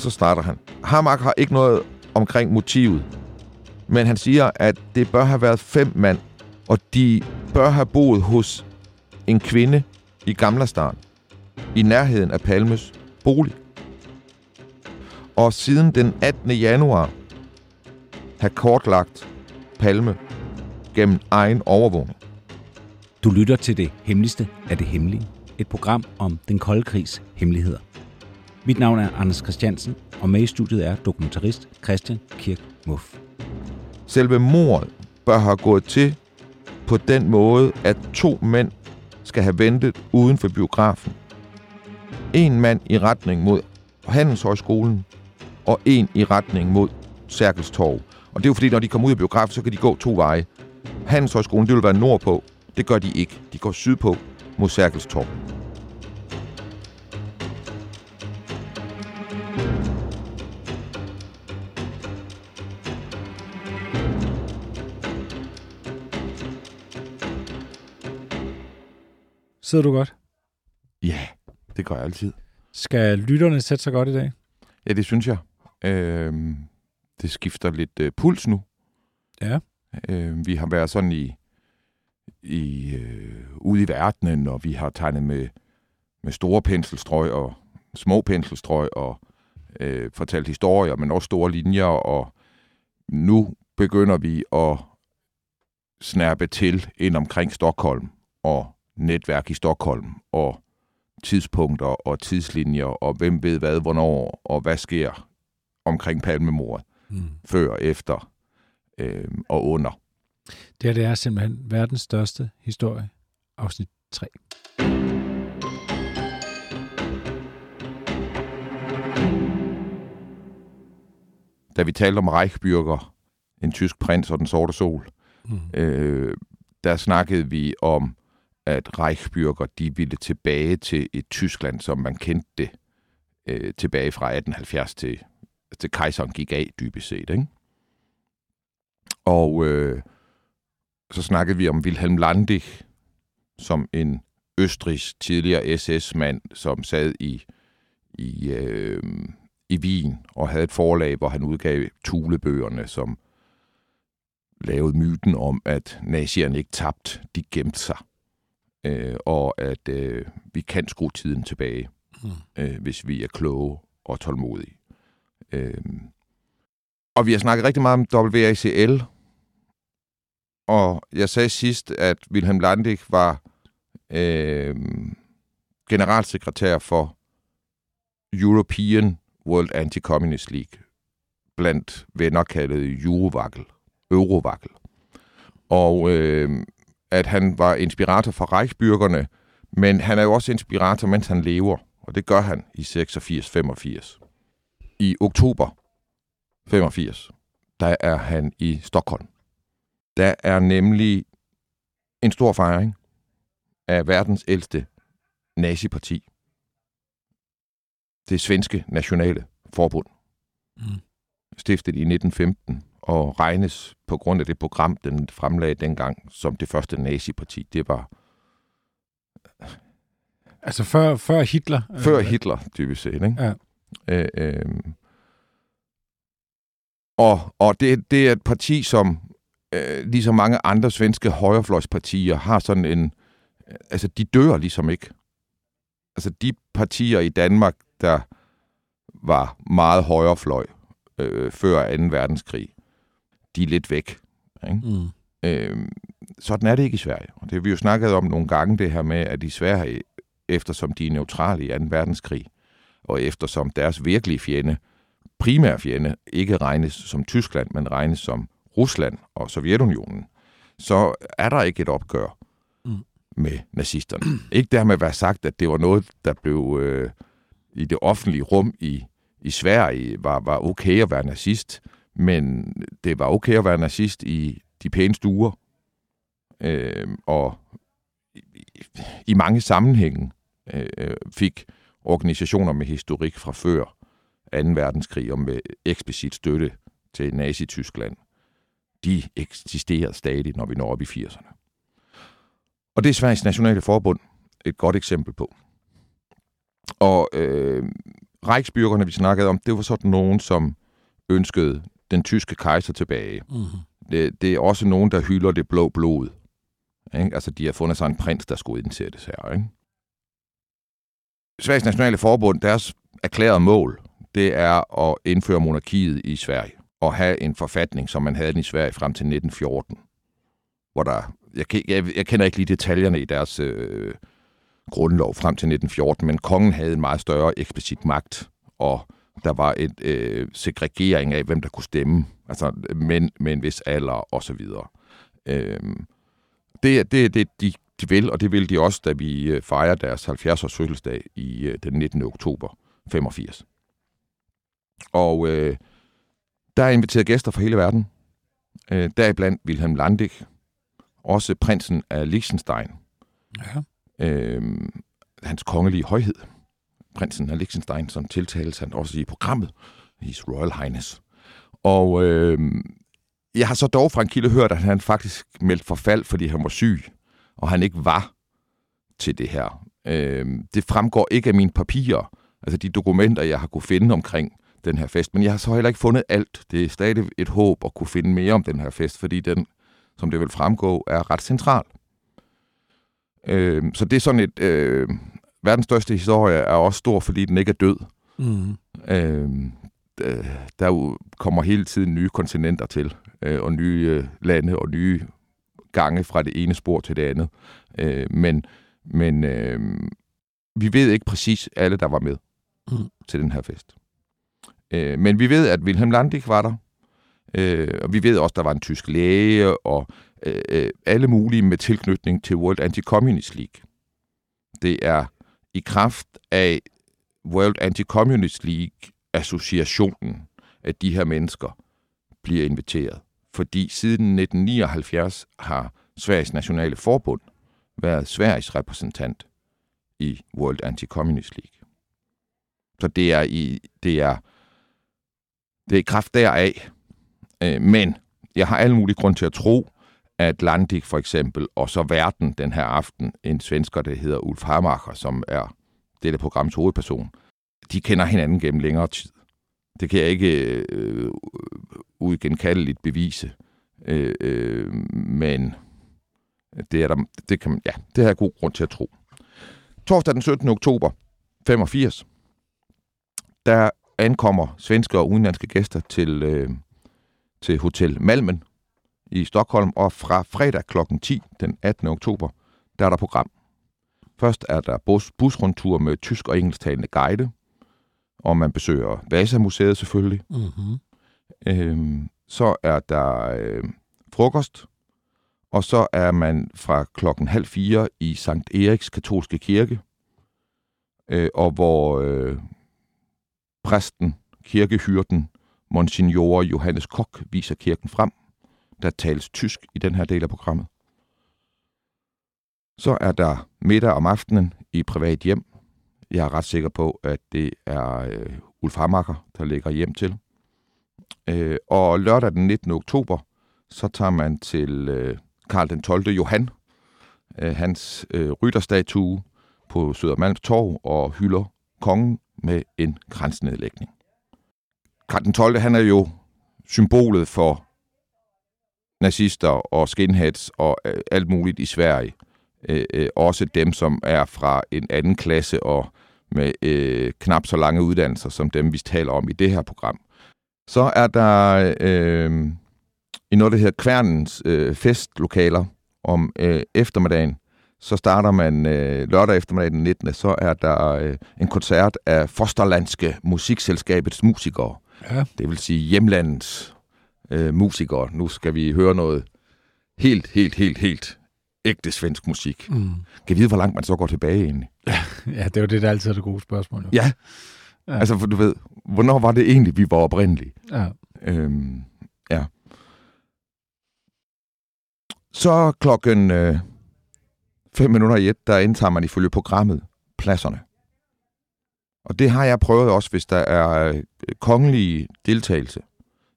Og så starter han. Hamak har ikke noget omkring motivet, men han siger, at det bør have været fem mand, og de bør have boet hos en kvinde i Gamlastan, i nærheden af Palmes bolig. Og siden den 18. januar have kortlagt Palme gennem egen overvågning. Du lytter til det hemmeligste af det hemmelige. Et program om den kolde krigs hemmeligheder. Mit navn er Anders Christiansen, og med i studiet er dokumentarist Christian Kirk Muff. Selve mordet bør have gået til på den måde, at to mænd skal have ventet uden for biografen. En mand i retning mod Handelshøjskolen, og en i retning mod Særkels Torv. Og det er jo fordi, når de kommer ud af biografen, så kan de gå to veje. Handelshøjskolen, det vil være nordpå. Det gør de ikke. De går sydpå mod Særkels Torv. Sidder du godt? Ja, det gør jeg altid. Skal lytterne sætte sig godt i dag? Ja, det synes jeg. Øh, det skifter lidt øh, puls nu. Ja. Øh, vi har været sådan i, i øh, ude i verdenen, og vi har tegnet med, med store penselstrøg og små penselstrøg, og øh, fortalt historier, men også store linjer, og nu begynder vi at snærpe til ind omkring Stockholm, og netværk i Stockholm, og tidspunkter og tidslinjer, og hvem ved hvad, hvornår, og hvad sker omkring palmemordet, Mm. før, efter øh, og under. Det her det er simpelthen verdens største historie, afsnit 3. Da vi talte om Reichbürger, en tysk prins og den sorte sol, Mm. øh, der snakkede vi om, at Reichsbürger, de ville tilbage til et Tyskland, som man kendte det, øh, tilbage fra 1870 til, til kejseren gik af, dybest set. Ikke? Og øh, så snakkede vi om Wilhelm Landig, som en østrigs tidligere SS-mand, som sad i, i, øh, i Wien og havde et forlag, hvor han udgav Tulebøgerne, som lavede myten om, at nazierne ikke tabt, de gemte sig. Øh, og at øh, vi kan skrue tiden tilbage, Mm. øh, hvis vi er kloge og tålmodige. Øh, og vi har snakket rigtig meget om WACL, og jeg sagde sidst, at Wilhelm Landig var øh, generalsekretær for European World Anti-Communist League, blandt venner kaldet Eurovagel. Eurovagel. Og øh, at han var inspirator for Reichsbürgerne, men han er jo også inspirator, mens han lever, og det gør han i 86-85. I oktober 85, der er han i Stockholm. Der er nemlig en stor fejring af verdens ældste naziparti. Det svenske nationale forbund. Mm. Stiftet i 1915 og regnes på grund af det program, den fremlagde dengang som det første naziparti. Det var Altså før, før Hitler? før øh, Hitler, dybest set. Ikke? Ja. Øh, øh, og og det, det er et parti, som øh, ligesom mange andre svenske højrefløjspartier har sådan en... Altså, de dør ligesom ikke. Altså, de partier i Danmark, der var meget højrefløj øh, før 2. verdenskrig, de er lidt væk. Ikke? Mm. Øh, sådan er det ikke i Sverige. Og det har vi jo snakket om nogle gange, det her med, at i Sverige, eftersom de er neutrale i 2. verdenskrig, og eftersom deres virkelige fjende, primære fjende, ikke regnes som Tyskland, men regnes som Rusland og Sovjetunionen, så er der ikke et opgør Mm. med nazisterne. Ikke dermed være sagt, at det var noget, der blev øh, i det offentlige rum i, i Sverige, var, var okay at være nazist, men det var okay at være nazist i de pæne stuer, øh, og i, i mange sammenhænge øh, fik organisationer med historik fra før 2. verdenskrig og med eksplicit støtte til Nazi-Tyskland, de eksisterer stadig, når vi når op i 80'erne. Og det er Sveriges Nationale Forbund et godt eksempel på. Og øh, Reichsbyrgerne, vi snakkede om, det var sådan nogen, som ønskede den tyske kejser tilbage. Mm-hmm. Det, det er også nogen, der hylder det blå blod. Ikke? Altså, de har fundet sig en prins, der skulle indsættes her. Ikke? Sveriges Nationale Forbund, deres erklærede mål, det er at indføre monarkiet i Sverige og have en forfatning, som man havde den i Sverige frem til 1914, hvor der, jeg, jeg, jeg kender ikke lige detaljerne i deres øh, grundlov frem til 1914, men kongen havde en meget større eksplicit magt, og der var et øh, segregering af, hvem der kunne stemme, altså mænd med en vis alder og så videre. Øh, det er det, det, de, de vil, og det vil de også, da vi øh, fejrer deres 70-års fødselsdag i øh, den 19. oktober 85. Og øh, der er inviteret gæster fra hele verden. Øh, deriblandt Wilhelm Landig, også prinsen af Liechtenstein. Ja. Øh, hans kongelige højhed. Prinsen af Liechtenstein, som tiltales han også i programmet. His Royal Highness. Og øh, jeg har så dog fra en kilde hørt, at han faktisk meldte forfald, fordi han var syg, og han ikke var til det her. Øh, det fremgår ikke af mine papirer, altså de dokumenter, jeg har kunne finde omkring den her fest. Men jeg har så heller ikke fundet alt. Det er stadig et håb at kunne finde mere om den her fest, fordi den, som det vil fremgå, er ret central. Øh, så det er sådan et... Øh, verdens største historie er også stor, fordi den ikke er død. Mm. Øh, der kommer hele tiden nye kontinenter til, øh, og nye øh, lande og nye gange fra det ene spor til det andet. Øh, men men øh, vi ved ikke præcis alle, der var med mm. til den her fest. Øh, men vi ved, at Wilhelm Landig var der. Øh, og vi ved også, at der var en tysk læge, og øh, øh, alle mulige med tilknytning til World Anti-Communist League. Det er i kraft af World Anti-Communist League-associationen, at de her mennesker bliver inviteret. Fordi siden 1979 har Sveriges Nationale Forbund været Sveriges repræsentant i World Anti-Communist League. Så det er, i, det er det er i kraft deraf. Øh, men jeg har alle mulige grund til at tro, Atlantik for eksempel, og så Verden den her aften, en svensker, der hedder Ulf Hamacher, som er dette programs hovedperson, de kender hinanden gennem længere tid. Det kan jeg ikke øh, uigenkaldeligt bevise. Øh, øh, men det er der, det kan man, ja, det har jeg god grund til at tro. Torsdag den 17. oktober 85, der ankommer svenske og udenlandske gæster til, øh, til Hotel Malmen i Stockholm, og fra fredag kl. 10 den 18. oktober, der er der program. Først er der bus, busrundtur med tysk og engelsktalende guide, og man besøger Vasa-museet selvfølgelig. Mm-hmm. Øhm, så er der øh, frokost, og så er man fra klokken halv fire i Sankt Eriks katolske kirke, øh, og hvor øh, Præsten, kirkehyrden, Monsignor Johannes Kok viser kirken frem. Der tales tysk i den her del af programmet. Så er der middag om aftenen i privat hjem. Jeg er ret sikker på, at det er øh, Ulf Hamacher, der lægger hjem til. Øh, og lørdag den 19. oktober, så tager man til øh, Karl den 12. Johan, øh, hans øh, rytterstatue på Sødermalms Torv og hylder kongen med en grænsnedlægning. Karl den 12. han er jo symbolet for nazister og skinheads og øh, alt muligt i Sverige. Øh, øh, også dem, som er fra en anden klasse og med øh, knap så lange uddannelser, som dem, vi taler om i det her program. Så er der øh, i noget, der hedder Kværnens øh, festlokaler om øh, eftermiddagen, så starter man øh, lørdag eftermiddag den 19. Så er der øh, en koncert af Fosterlandske Musikselskabets musikere. Ja. Det vil sige hjemlandets øh, musikere. Nu skal vi høre noget helt, helt, helt, helt ægte svensk musik. Mm. Kan vide, hvor langt man så går tilbage egentlig? Ja, det er jo det, der altid er det gode spørgsmål. Jo. Ja. Ja. Altså, for du ved, hvornår var det egentlig, vi var oprindelige? Ja. Øhm, ja. Så klokken øh, fem minutter i et, der indtager man ifølge programmet pladserne. Og det har jeg prøvet også, hvis der er øh, kongelig deltagelse.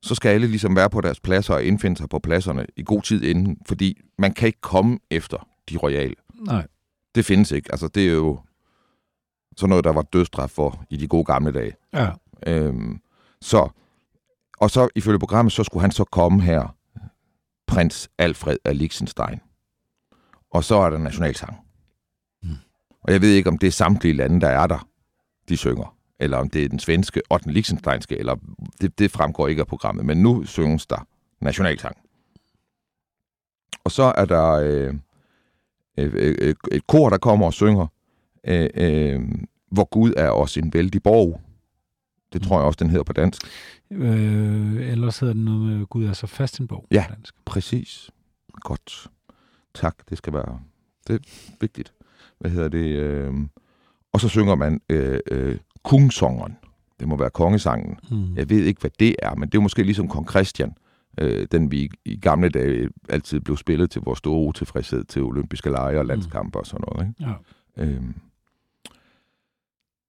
Så skal alle ligesom være på deres pladser og indfinde sig på pladserne i god tid inden, fordi man kan ikke komme efter de royale. Nej. Det findes ikke. Altså, det er jo sådan noget, der var dødsstraf for i de gode gamle dage. Ja. Øhm, så, og så ifølge programmet, så skulle han så komme her, prins Alfred af Liechtenstein. Og så er der nationalsang. Mm. Og jeg ved ikke, om det er samtlige lande, der er der, de synger. Eller om det er den svenske og den liechtensteinske, eller det, det fremgår ikke af programmet. Men nu synges der nationalsang. Og så er der øh, øh, øh, et kor, der kommer og synger, øh, øh, hvor Gud er os en vældig borg. Det tror jeg også, den hedder på dansk. Øh, ellers hedder den noget med, Gud er så fast en bog. Ja. på dansk. Præcis. Godt. Tak, det skal være... Det er vigtigt. Hvad hedder det? Øh... Og så synger man øh, øh, Kungsångeren. Det må være kongesangen. Mm. Jeg ved ikke, hvad det er, men det er måske ligesom Kong Christian. Øh, den vi i gamle dage altid blev spillet til vores store utilfredshed til olympiske lege og landskampe og sådan noget. Ikke? Ja. Øhm.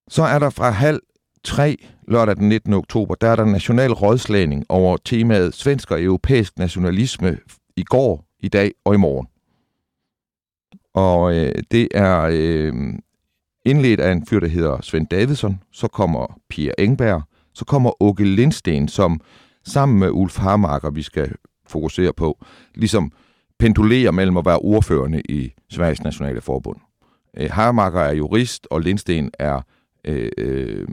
Så er der fra halv tre lørdag den 19. oktober, der er der national rådslagning over temaet svensk og europæisk nationalisme i går, i dag og i morgen. Og øh, det er øh, indledt af en fyr, der hedder Svend Davidsson. Så kommer Pia Engberg. Så kommer Åke Lindsten, som sammen med Ulf Harmarker, vi skal fokusere på, ligesom pendulerer mellem at være ordførende i Sveriges Nationale Forbund. Øh, Harmarker er jurist, og Lindsten er øh, øh,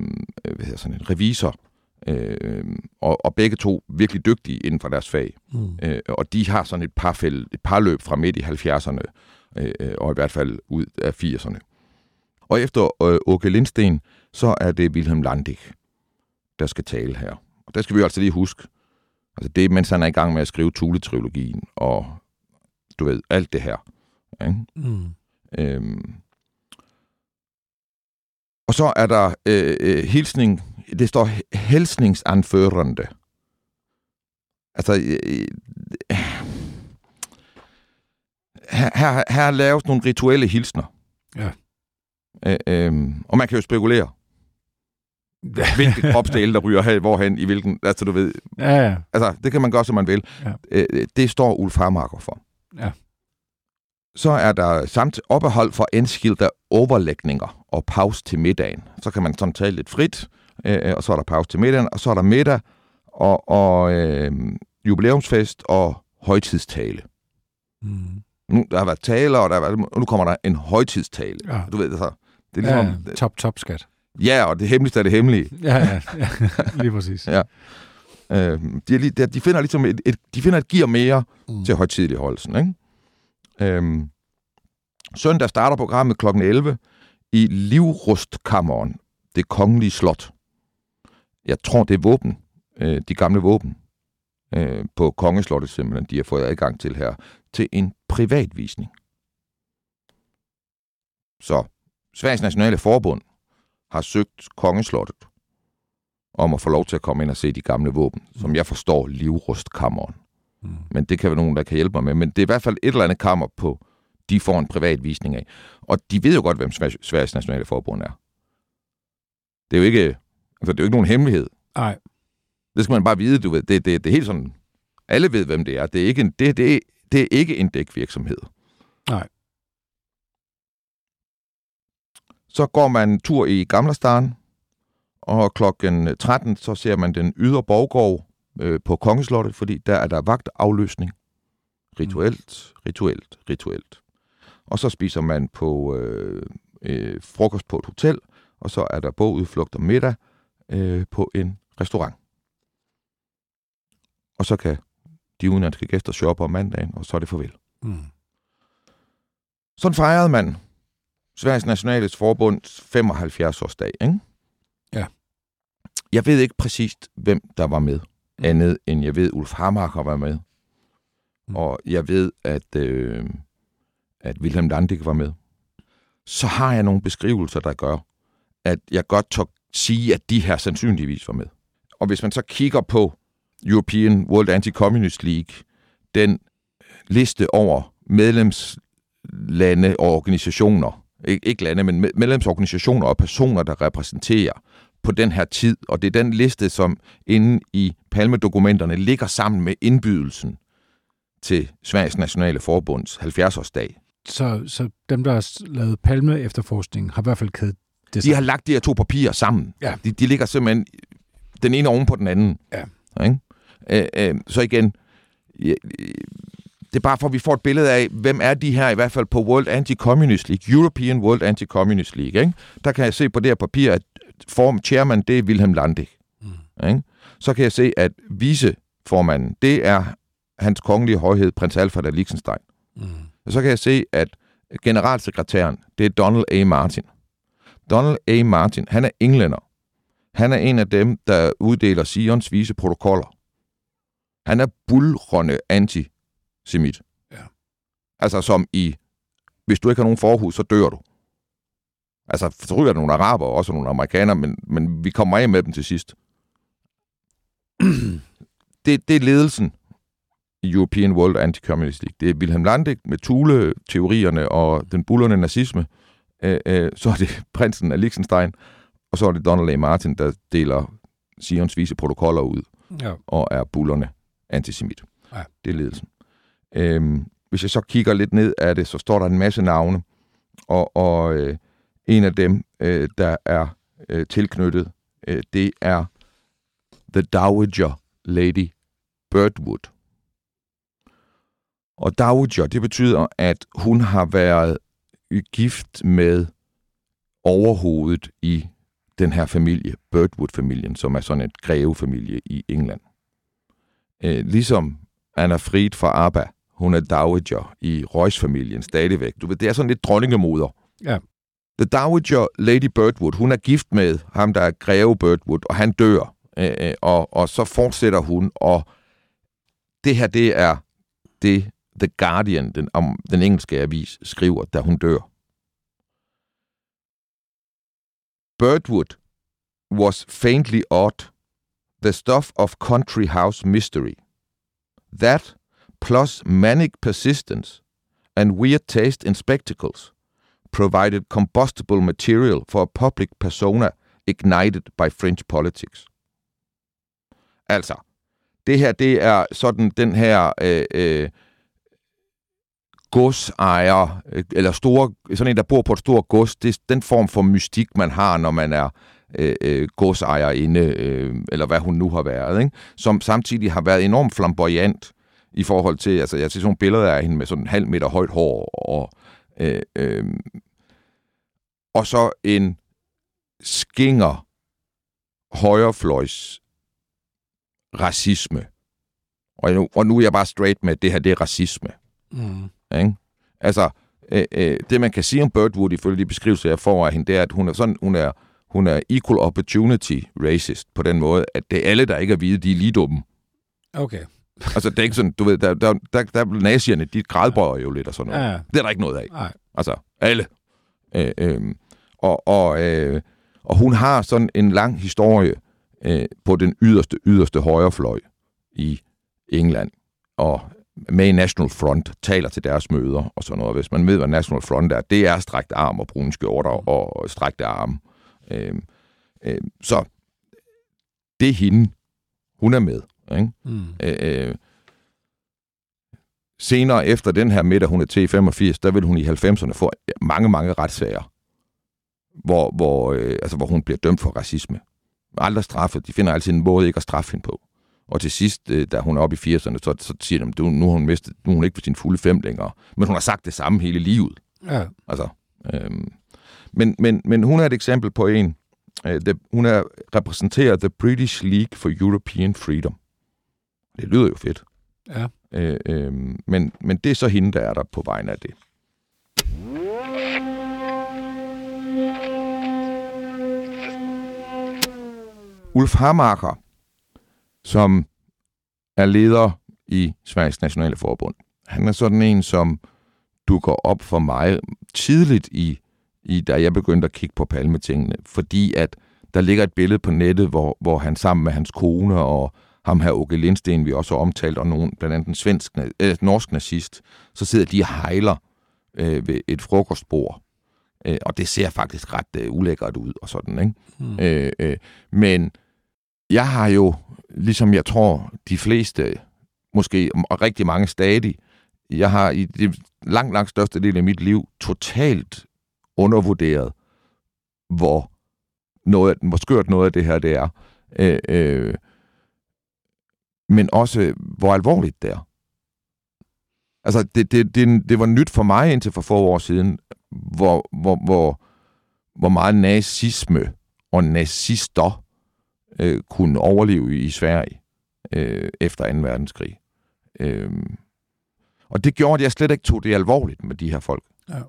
hvad hedder sådan en revisor. Øh, og, og begge to virkelig dygtige inden for deres fag. Mm. Øh, og de har sådan et par, fæld, et par løb fra midt i 70'erne, øh, øh, og i hvert fald ud af 80'erne. Og efter øh, Åke Lindsten, så er det Wilhelm Landig, der skal tale her. Og der skal vi altså lige huske, altså det mens han er i gang med at skrive Thule-trilogien, og du ved, alt det her. Ikke? Mm. Øhm. Og så er der øh, øh, hilsning, det står helsningsanførende. Altså, øh, øh, her, her, her laves nogle rituelle hilsner. Ja. Øh, øh, og man kan jo spekulere, hvilken kropsdel, der ryger her, hvorhen, i hvilken, altså du ved, Ja, ja. altså det kan man gøre, som man vil. Ja. Øh, det står Ulf Harmarker for. Ja. Så er der samt ophold for indskilte overlægninger og pause til middagen. Så kan man sådan tale lidt frit, øh, og så er der pause til middagen, og så er der middag og, og øh, jubilæumsfest og højtidstale. Mm. Nu, der har været taler, og, der har været, og nu kommer der en højtidstale. Ja. Du ved, så, det er Ja, ligesom, ja. top, top skat. ja, og det hemmeligste er det hemmelige. Ja, ja, ja. lige præcis. Ja. Øh, er de, de finder ligesom et, et, de finder et gear mere Mm. til højtidligholdelsen. Ikke? Øhm, søndag starter programmet kl. 11 i Livrustkammeren, det kongelige slot. Jeg tror, det er våben, øh, de gamle våben øh, på kongeslottet simpelthen, de har fået adgang til her, til en privatvisning. Så Sveriges Nationale Forbund har søgt kongeslottet om at få lov til at komme ind og se de gamle våben, som jeg forstår livrustkammeren. Mm. Men det kan være nogen, der kan hjælpe mig med. Men det er i hvert fald et eller andet kammer på, de får en privat visning af. Og de ved jo godt, hvem Sver- Sveriges Nationale Forbund er. Det er jo ikke, altså det er jo ikke nogen hemmelighed. Nej. Det skal man bare vide, du ved. Det, det, det er helt sådan, alle ved, hvem det er. Det er ikke en, det, det, det er ikke en dækvirksomhed. Nej. Så går man tur i Gamlerstan, og klokken 13, så ser man den ydre borggård øh, på Kongeslottet, fordi der er der vagtafløsning. Rituelt, rituelt, rituelt. Og så spiser man på øh, øh, frokost på et hotel, og så er der bådudflugt og middag øh, på en restaurant. Og så kan de udenlandske gæster shoppe om mandagen, og så er det farvel. Mm. Sådan fejrede man Sveriges Nationales Forbunds 75-årsdag, ikke? Ja. Jeg ved ikke præcist, hvem der var med, andet end jeg ved, Ulf Harmarker var med. Mm. Og jeg ved, at, øh, at Wilhelm Landig var med, så har jeg nogle beskrivelser, der gør, at jeg godt tør sige, at de her sandsynligvis var med. Og hvis man så kigger på European World Anti-Communist League, den liste over medlemslande og organisationer, ikke, ikke lande, men medlemsorganisationer og personer, der repræsenterer på den her tid, og det er den liste, som inde i Palme-dokumenterne ligger sammen med indbydelsen til Sveriges Nationale Forbunds 70-årsdag. Så, så dem, der har lavet Palme efterforskning, har i hvert fald kædet det De har lagt de her to papirer sammen. Ja. De, de ligger simpelthen den ene oven på den anden. Ja. Ikke? Øh, øh, så igen, det er bare for, at vi får et billede af, hvem er de her, i hvert fald på World Anti-Communist League, European World Anti-Communist League. Ikke? Der kan jeg se på det her papir, at form, chairman, det er Wilhelm Landig. Mm. Ikke? Så kan jeg se, at viceformanden, det er hans kongelige højhed, prins Alfred af Liechtenstein. Mm. Og så kan jeg se, at generalsekretæren, det er Donald A. Martin. Donald A. Martin, han er englænder. Han er en af dem, der uddeler Sions vise protokoller. Han er bulrende antisemit. Ja. Altså som i, hvis du ikke har nogen forhus, så dør du. Altså, så ryger der nogle araber og også nogle amerikanere, men, men vi kommer af med dem til sidst. det, det er ledelsen i European World Anti-Communist League. Det er Wilhelm Landig med Thule-teorierne og den bullerne nazisme. Øh, øh, så er det prinsen af Liechtenstein, og så er det Donald A. Martin, der deler Sions vise protokoller ud Ja. og er bullerne antisemit. Ja. Det er ledelsen. Øhm, hvis jeg så kigger lidt ned af det, så står der en masse navne, og, og øh, en af dem, øh, der er øh, tilknyttet, øh, det er The Dowager Lady Birdwood. Og Dowager, det betyder, at hun har været gift med overhovedet i den her familie, Birdwood-familien, som er sådan et grevefamilie i England. Øh, ligesom Anna Fried fra ABBA, hun er Dowager i Royce-familien stadigvæk. Du ved, det er sådan lidt dronningemoder. Ja. The Dowager Lady Birdwood, hun er gift med ham, der er greve Birdwood, og han dør. Øh, og, og så fortsætter hun, og det her, det er det, The Guardian, den, om, den engelske avis, skriver, da hun dør. Birdwood was faintly odd, the stuff of country house mystery. That, plus manic persistence and weird taste in spectacles, provided combustible material for a public persona ignited by French politics. Altså, det her, det er sådan den her øh, øh, godsejer, øh, eller store, sådan en, der bor på et stort gods, det er den form for mystik, man har, når man er øh, øh, godsejerinde, øh, eller hvad hun nu har været, ikke? som samtidig har været enormt flamboyant i forhold til, altså jeg ser sådan nogle billeder af hende med sådan en halv meter højt hår, og, øh, øh, og så en skinger højrefløjs racisme. Og nu, og nu er jeg bare straight med, at det her, det er racisme. Mm. Ikke? Altså, øh, øh, det man kan sige om Birdwood, ifølge de beskrivelser, jeg får af hende, det er, at hun er sådan, hun er, hun er equal opportunity racist, på den måde, at det er alle, der ikke er hvide, de er lige dumme. Okay. Altså, det er ikke sådan, du ved, der, der, der, der nazierne, de grædbøjer jo lidt og sådan noget. Ja, ja. Det er der ikke noget af. Nej. Altså, alle. Øh, øh, og, og, øh, og hun har sådan en lang historie øh, på den yderste, yderste højrefløj i England. Og med i National Front, taler til deres møder og sådan noget. Hvis man ved, hvad National Front er, det er strækte arm og brune skjorter og strækte arme. Øh, øh, så det er hende. Hun er med. Ikke? Mm. Øh, øh, senere efter den her middag, hun er til i 85, der vil hun i 90'erne få mange, mange retssager, hvor, hvor, øh, altså, hvor hun bliver dømt for racisme. Aldrig straffet. De finder altid en måde ikke at straffe hende på. Og til sidst, øh, da hun er oppe i 80'erne, så, så siger de, du, nu har hun mistet, nu er hun ikke på sin fulde fem længere. Men hun har sagt det samme hele livet. Ja. Altså, øhm, men, men, men hun er et eksempel på en. Øh, det, hun er repræsenterer The British League for European Freedom. Det lyder jo fedt. Ja. Øh, øh, men, men det er så hende, der er der på vegne af det. Ulf Hamacher, som er leder i Sveriges Nationale Forbund. Han er sådan en, som dukker op for mig tidligt i, i da jeg begyndte at kigge på palmetingene, fordi at der ligger et billede på nettet, hvor, hvor han sammen med hans kone og ham her Åke Lindsten, vi også har omtalt, og nogen, blandt andet en svensk, øh, norsk nazist, så sidder de og hejler øh, ved et frokostbord. Øh, og det ser faktisk ret øh, ulækkert ud og sådan, ikke? Mm. Øh, øh, men jeg har jo, ligesom jeg tror, de fleste, måske og rigtig mange stadig, jeg har i det langt, langt største del af mit liv totalt undervurderet, hvor, noget, hvor skørt noget af det her det er. Øh, øh, men også, hvor alvorligt det er. Altså, det, det, det, det var nyt for mig indtil for få år siden, hvor, hvor, hvor, hvor meget nazisme og nazister øh, kunne overleve i Sverige øh, efter 2. verdenskrig. Øh, og det gjorde, at jeg slet ikke tog det alvorligt med de her folk. Ja.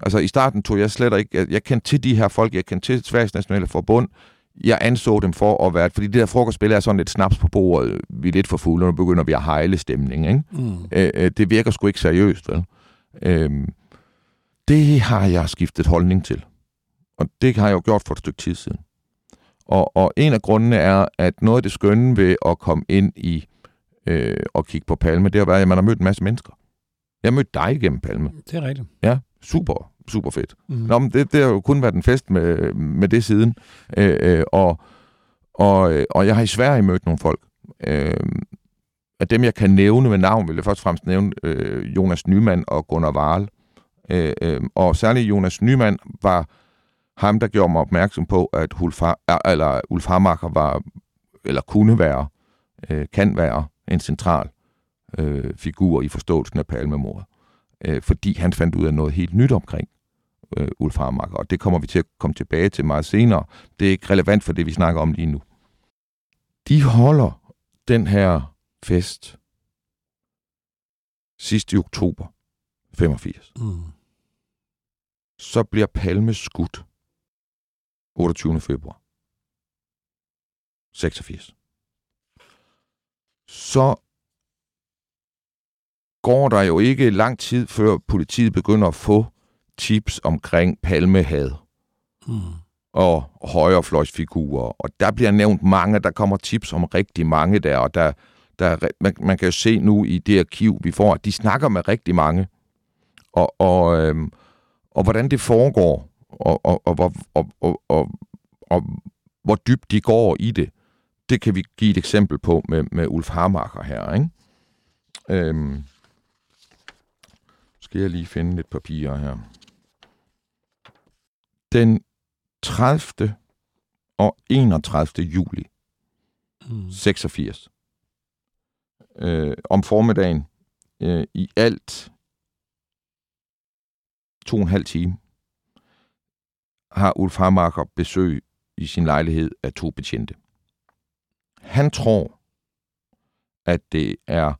Altså i starten tog jeg slet ikke, jeg, jeg kendte til de her folk, jeg kendte til Sveriges Nationale Forbund, jeg anså dem for at være, fordi det der frokostspil er sådan lidt snaps på bordet, vi er lidt for fulde, og nu begynder vi at hejle stemning, ikke? Mm. Øh, øh, det virker sgu ikke seriøst, vel? Øh, det har jeg skiftet holdning til. Og det har jeg jo gjort for et stykke tid siden. Og, og en af grundene er, at noget af det skønne ved at komme ind i øh, og kigge på Palme, det har været, at man har mødt en masse mennesker. Jeg har mødt dig gennem Palme. Det er rigtigt. Ja, super, super fedt. Mm. Nå, men det, det har jo kun været en fest med, med det siden. Øh, øh, og, og, øh, og jeg har i Sverige mødt nogle folk. Øh, af dem, jeg kan nævne med navn, vil jeg først og fremmest nævne øh, Jonas Nyman og Gunnar Wahl. Øh, øh, og særligt Jonas Nyman var ham, der gjorde mig opmærksom på, at Ulf, eller Ulf Hamacher var, eller kunne være, øh, kan være en central øh, figur i forståelsen af palmemordet. Øh, fordi han fandt ud af noget helt nyt omkring øh, Ulf Hamacher, og det kommer vi til at komme tilbage til meget senere. Det er ikke relevant for det, vi snakker om lige nu. De holder den her fest sidst i oktober 85. Mm. Så bliver Palme skudt 28. februar 86. Så går der jo ikke lang tid, før politiet begynder at få tips omkring palmehad mm. og højrefløjsfigurer. Og der bliver nævnt mange, der kommer tips om rigtig mange der, og der, der man, man kan jo se nu i det arkiv, vi får, at de snakker med rigtig mange. Og, og, øhm, og hvordan det foregår, og, og, og, og, og, og, og, og hvor dybt de går i det, det kan vi give et eksempel på med, med Ulf Hamacher her. Ikke? Øhm, skal jeg lige finde lidt papirer her. Den 30. og 31. juli mm. 86. Øh, om formiddagen øh, i alt to og en halv time har Ulf Hamacher besøg i sin lejlighed af to betjente. Han tror, at det er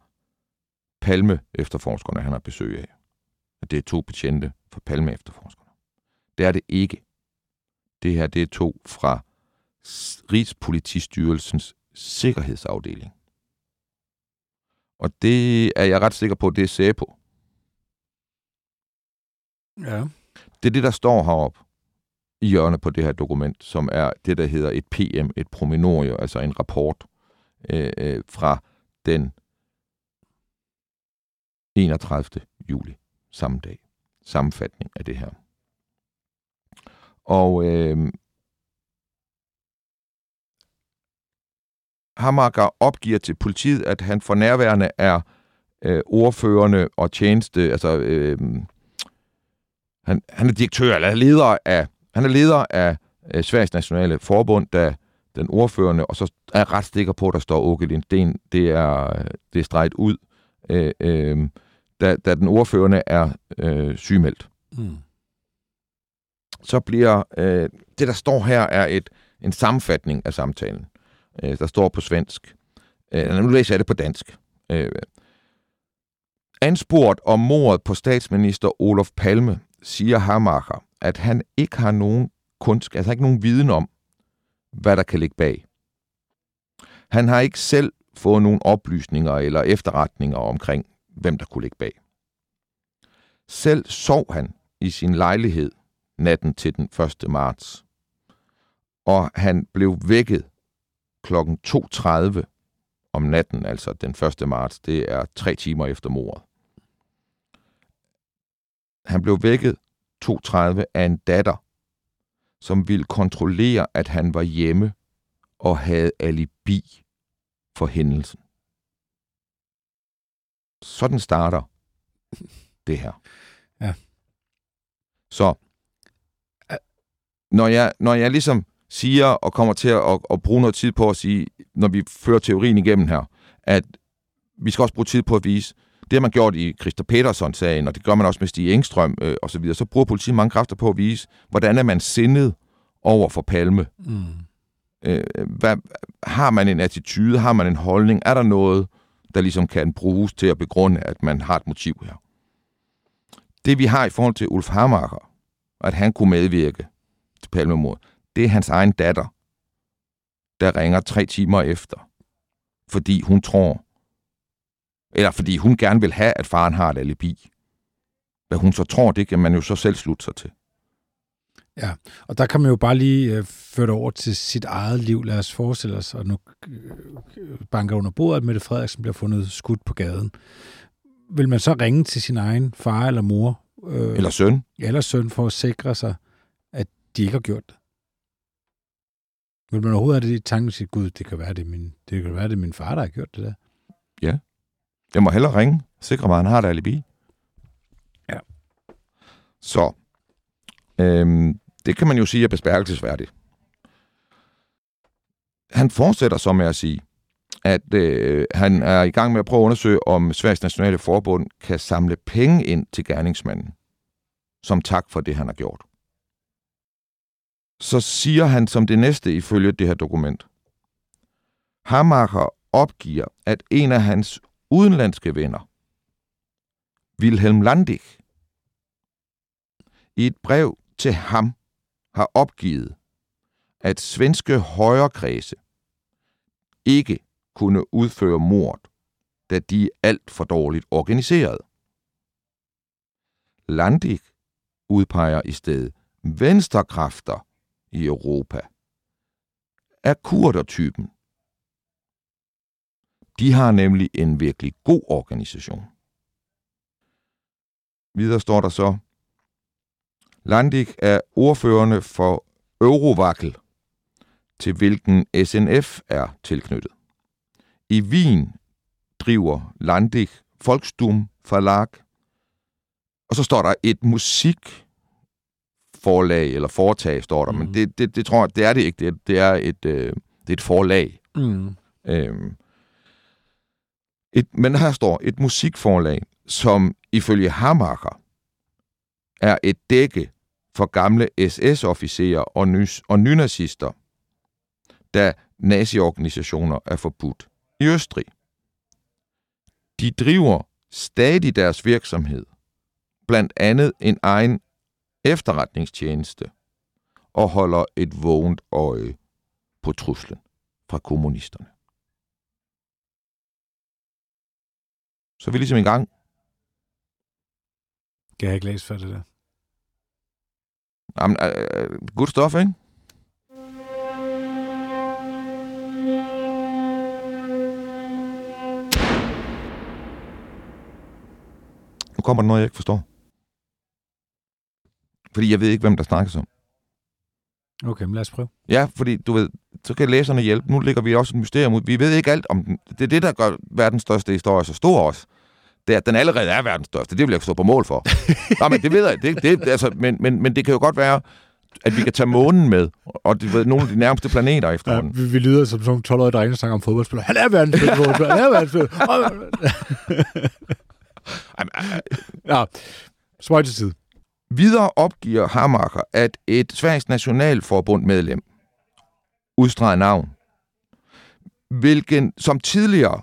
Palme efterforskerne, han har besøg af at det er to betjente fra Palme efterforskerne. Det er det ikke. Det her, det er to fra Rigspolitistyrelsens sikkerhedsafdeling. Og det er jeg ret sikker på, det er SEPO. Ja. Det er det, der står heroppe i hjørnet på det her dokument, som er det, der hedder et PM, et promenorio, altså en rapport øh, øh, fra den 31. juli samme dag. Sammenfatning af det her. Og øh, Hamager opgiver til politiet, at han for nærværende er øh, ordførende og tjeneste, altså øh, han, han er direktør, eller leder af, han er leder af øh, Sveriges Nationale Forbund, der den ordførende, og så er jeg ret sikker på, at der står Åke Lindsten, det er, øh, det er streget ud. Øh, øh, da, da den ordførende er øh, sygemeldt. Mm. Så bliver øh, det, der står her, er et en sammenfatning af samtalen. Øh, der står på svensk. Øh, nu læser jeg det på dansk. Øh, anspurgt om mordet på statsminister Olof Palme, siger Hamacher, at han ikke har nogen kunst, altså ikke nogen viden om, hvad der kan ligge bag. Han har ikke selv fået nogen oplysninger eller efterretninger omkring hvem der kunne ligge bag. Selv sov han i sin lejlighed natten til den 1. marts. Og han blev vækket klokken 2.30 om natten, altså den 1. marts. Det er tre timer efter mordet. Han blev vækket 2.30 af en datter, som ville kontrollere, at han var hjemme og havde alibi for hændelsen. Sådan starter det her. Ja. Så når jeg, når jeg ligesom siger og kommer til at, at, at bruge noget tid på at sige, når vi fører teorien igennem her, at vi skal også bruge tid på at vise, det har man gjort i Christa Peterson-sagen, og det gør man også med Stig Engstrøm øh, og så videre, så bruger politiet mange kræfter på at vise, hvordan er man sindet over for Palme. Mm. Øh, hvad, har man en attitude, har man en holdning, er der noget, der ligesom kan bruges til at begrunde, at man har et motiv her. Det vi har i forhold til Ulf Hammacher, at han kunne medvirke til Palmemord, det er hans egen datter, der ringer tre timer efter, fordi hun tror, eller fordi hun gerne vil have, at faren har et alibi. Hvad hun så tror, det kan man jo så selv slutte sig til. Ja, og der kan man jo bare lige øh, føre det over til sit eget liv. Lad os forestille os, og nu øh, banker under bordet, at Mette Frederiksen bliver fundet skudt på gaden. Vil man så ringe til sin egen far eller mor? Øh, Eller søn. eller søn for at sikre sig, at de ikke har gjort det? Vil man overhovedet have det i tanken sige, gud, det kan være, det er min, det kan være, det er min far, der har gjort det der? Jeg må hellere ringe, sikre mig, at han har et alibi. Ja. Så, øhm, det kan man jo sige er bespærkelsesværdigt. Han fortsætter så med at sige, at øh, han er i gang med at prøve at undersøge, om Sveriges Nationale Forbund kan samle penge ind til gerningsmanden, som tak for det, han har gjort. Så siger han som det næste ifølge det her dokument. Hamacher opgiver, at en af hans udenlandske venner, Wilhelm Landig, i et brev til ham har opgivet, at svenske højrekredse ikke kunne udføre mord, da de er alt for dårligt organiseret. Landig udpeger i stedet venstrekræfter i Europa af kurdertypen. De har nemlig en virkelig god organisation. Videre står der så, Landig er ordførende for Eurovakkel, til hvilken SNF er tilknyttet. I Wien driver Landig Volkstum Verlag, og så står der et musikforlag, eller foretag, står der, mm. men det, det, det tror jeg, det er det ikke. Det, det er et, øh, det er et forlag. Mm. Øhm, et, men her står et musikforlag, som ifølge Hamacher er et dække for gamle SS-officerer og, nys- og nynazister, da naziorganisationer er forbudt i Østrig. De driver stadig deres virksomhed, blandt andet en egen efterretningstjeneste, og holder et vågent øje på truslen fra kommunisterne. Så er vi ligesom i gang. Kan jeg ikke læse for det der? Jamen, øh, good stuff, ikke? Nu kommer der noget, jeg ikke forstår. Fordi jeg ved ikke, hvem der snakkes om. Okay, men lad os prøve. Ja, fordi du ved, så kan læserne hjælpe. Nu ligger vi også et mysterium ud. Vi ved ikke alt om den. Det er det, der gør verdens største historie så stor også. Det er, at den allerede er verdens største. Det vil jeg stå på mål for. Nå, men det ved jeg. Det, det, altså, men, men, men det kan jo godt være, at vi kan tage månen med, og du ved, nogle af de nærmeste planeter Ja, efterhånden. vi, vi lyder som sådan nogle 12-årige drenge, der snakker om fodboldspiller. Han er verdens bedste fodboldspiller. Han er verdens bedste. Ja, spøj til tid. Videre opgiver Hamacher, at et Sveriges Nationalforbund medlem, udstreget navn, hvilken som tidligere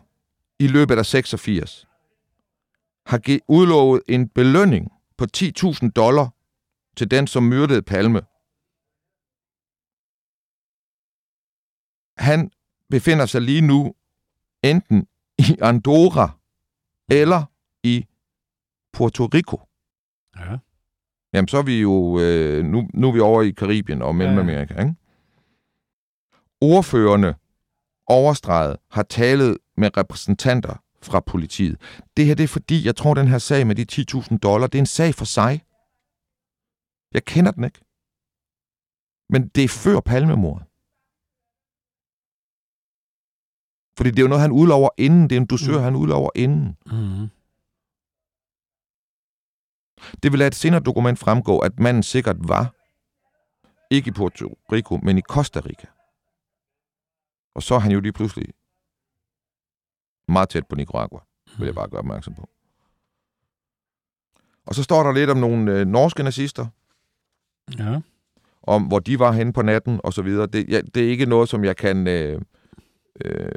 i løbet af 86 har udlovet en belønning på 10.000 dollar til den, som myrdede Palme. Han befinder sig lige nu enten i Andorra eller i Puerto Rico. Ja. Jamen, så er vi jo... Øh, nu, nu er vi over i Karibien og Mellemamerika, ja. ikke? Ordførende overstreget har talet med repræsentanter fra politiet. Det her det er fordi, jeg tror, den her sag med de 10.000 dollar, det er en sag for sig. Jeg kender den ikke. Men det er før palmemordet. Fordi det er jo noget, han udlover inden. Det er en dusør, mm. han udlover inden. Mm. Det vil lade et senere dokument fremgå, at manden sikkert var ikke i Puerto Rico, men i Costa Rica. Og så er han jo lige pludselig meget tæt på Nicaragua, vil jeg bare gøre opmærksom på. Og så står der lidt om nogle øh, norske nazister, Ja. om hvor de var henne på natten og så videre. Det, ja, det er ikke noget, som jeg kan... Øh, øh,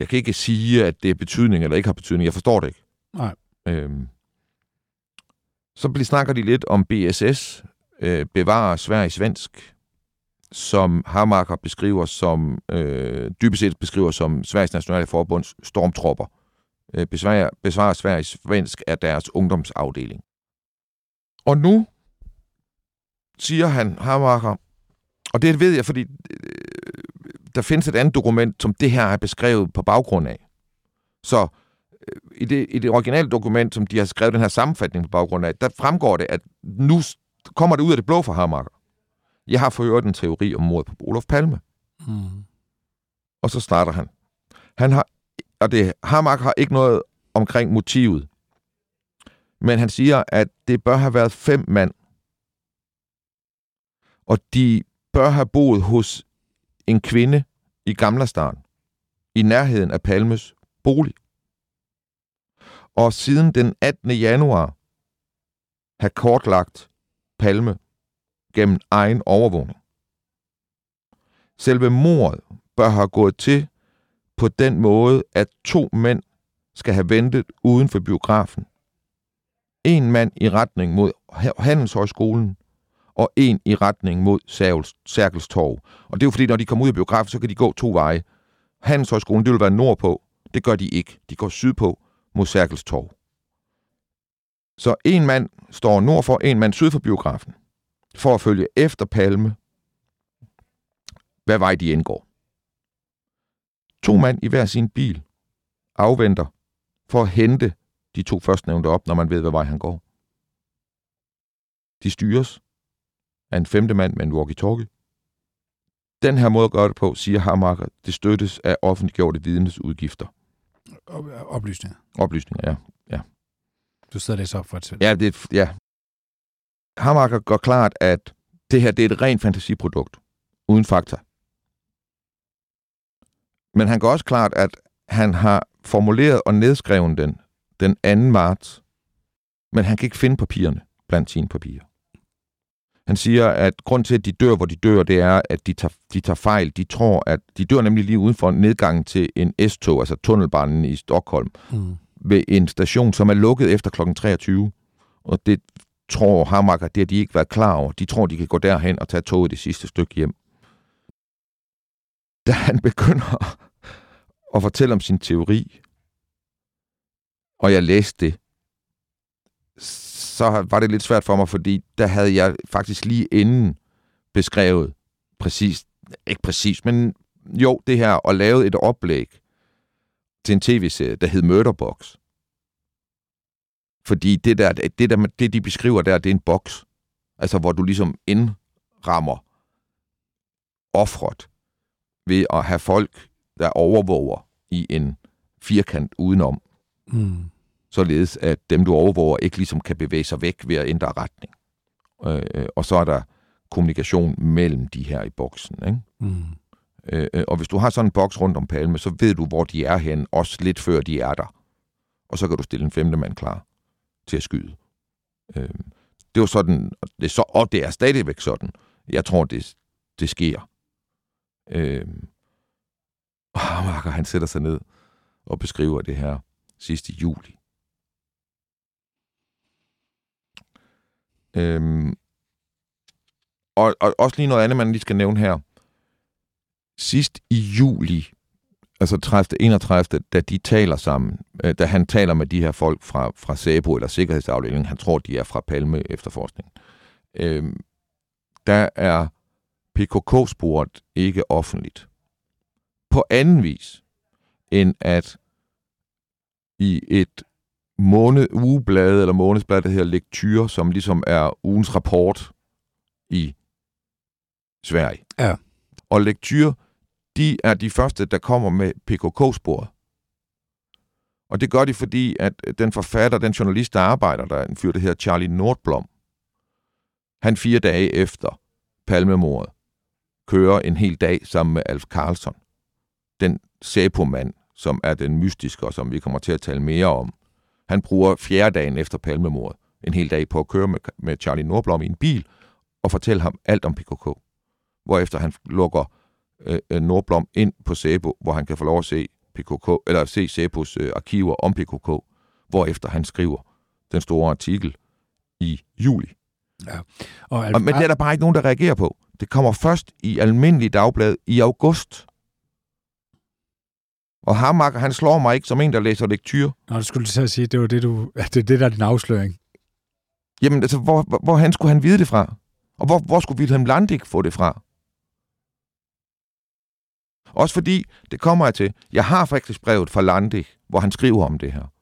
jeg kan ikke sige, at det er betydning eller ikke har betydning. Jeg forstår det ikke. Nej. Øhm, så bliver snakker de lidt om BSS, øh, bevarer Sverige svensk, som Hamaker beskriver som, øh, dybest set beskriver som Sveriges Nationale Forbunds stormtropper. Øh, besvarer, besvarer Sveriges svensk af deres ungdomsafdeling. Og nu siger han, Hamaker, og det ved jeg, fordi øh, der findes et andet dokument, som det her er beskrevet på baggrund af. Så øh, i det, i det originale dokument, som de har skrevet den her sammenfatning på baggrund af, der fremgår det, at nu kommer det ud af det blå for Hamaker. Jeg har forhørt en teori om mordet på Olof Palme. Mm. Og så starter han. Han har, og det, Hamaker har ikke noget omkring motivet. Men han siger, at det bør have været fem mand. Og de bør have boet hos en kvinde i Gamlastan, i nærheden af Palmes bolig. Og siden den 18. januar have kortlagt Palme gennem egen overvågning. Selve mordet bør have gået til på den måde, at to mænd skal have ventet uden for biografen. En mand i retning mod Handelshøjskolen, og en i retning mod Særkels Torv. Og det er jo fordi, når de kommer ud af biografen, så kan de gå to veje. Handelshøjskolen, det vil være nordpå. Det gør de ikke. De går sydpå mod Særkels Torv. Så en mand står nord for, en mand syd for biografen, for at følge efter Palme, hvad vej de indgår. To mand i hver sin bil afventer for at hente de to førstnævnte op, når man ved, hvad vej han går. De styres af en femte mand med en walkie-talkie. Den her måde at gøre det på, siger Hamaker, det støttes af offentliggjorte vidnes udgifter. Op- Oplysninger. Oplysninger, ja. Du sidder og læser op for et selv. Ja, det er et, ja. Hamaker gør klart, at det her det er et rent fantasiprodukt, uden fakta. Men han gør også klart, at han har formuleret og nedskrevet den den 2. marts, men han kan ikke finde papirerne blandt sine papirer. Han siger, at grund til, at de dør, hvor de dør, det er, at de tager, de tager fejl. De tror, at de dør nemlig lige uden for nedgangen til en S-tog, altså tunnelbanen i Stockholm, Mm. ved en station, som er lukket efter kl. 23. Og det tror Hamaker, det har de ikke været klar over. De tror, de kan gå derhen og tage toget det sidste stykke hjem. Da han begynder at fortælle om sin teori, og jeg læste det, så var det lidt svært for mig, fordi der havde jeg faktisk lige inden beskrevet præcis, ikke præcis, men jo, det her, og lavet et oplæg til en tv-serie, der hed Murderbox. Fordi det der, det der, det de beskriver der, det er en boks. Altså, hvor du ligesom indrammer offret ved at have folk, der overvåger i en firkant udenom, Mm. således at dem, du overvåger, ikke ligesom kan bevæge sig væk ved at ændre retning. Øh, og så er der kommunikation mellem de her i boksen. Ikke? Mm. Øh, øh, og hvis du har sådan en boks rundt om Palme, så ved du, hvor de er hen, også lidt før de er der. Og så kan du stille en femte mand klar til at skyde. Øh, det var sådan, og det, er så, og det er stadigvæk sådan. Jeg tror, det, det sker. Øh, og Marker, han sætter sig ned og beskriver det her sidste juli. Øhm, og, og også lige noget andet, man lige skal nævne her. Sidst i juli altså 30. 31. da de taler sammen, øh, da han taler med de her folk fra, fra SABO eller Sikkerhedsafdelingen, han tror, de er fra Palme efterforskning, øh, der er PKK-sporet ikke offentligt. På anden vis, end at i et måned, ugeblad eller månedsblad, der hedder Lektyr, som ligesom er ugens rapport i Sverige. Ja. Og Lektyr, de er de første, der kommer med PKK-sporet. Og det gør de, fordi at øh, den forfatter, den journalist, der arbejder der, en fyr, der hedder Charlie Nordblom, han fire dage efter palmemordet kører en hel dag sammen med Alf Karlsson, den sæpomand, som er den mystiske, og som vi kommer til at tale mere om. Han bruger fjerde dagen efter palmemordet en hel dag på at køre med, med Charlie Nordblom i en bil og fortælle ham alt om PKK. Hvorefter han lukker øh, øh, Nordblom ind på Sæbo, hvor han kan få lov at se PKK, eller se Sæbos øh, arkiver om PKK, hvorefter han skriver den store artikel i juli. Ja. Og, Og, men det er der bare ikke nogen, der reagerer på. Det kommer først i almindelig dagblad i august. Og Hammaker, han slår mig ikke som en, der læser lektyr. Nå, det skulle du til at sige, det var det, du, det, er det der er din afsløring. Jamen, altså, hvor, hvor, hvor han skulle han vide det fra? Og hvor, hvor skulle Wilhelm Landik få det fra? Også fordi, det kommer jeg til, jeg har faktisk brevet fra Landik, hvor han skriver om det her.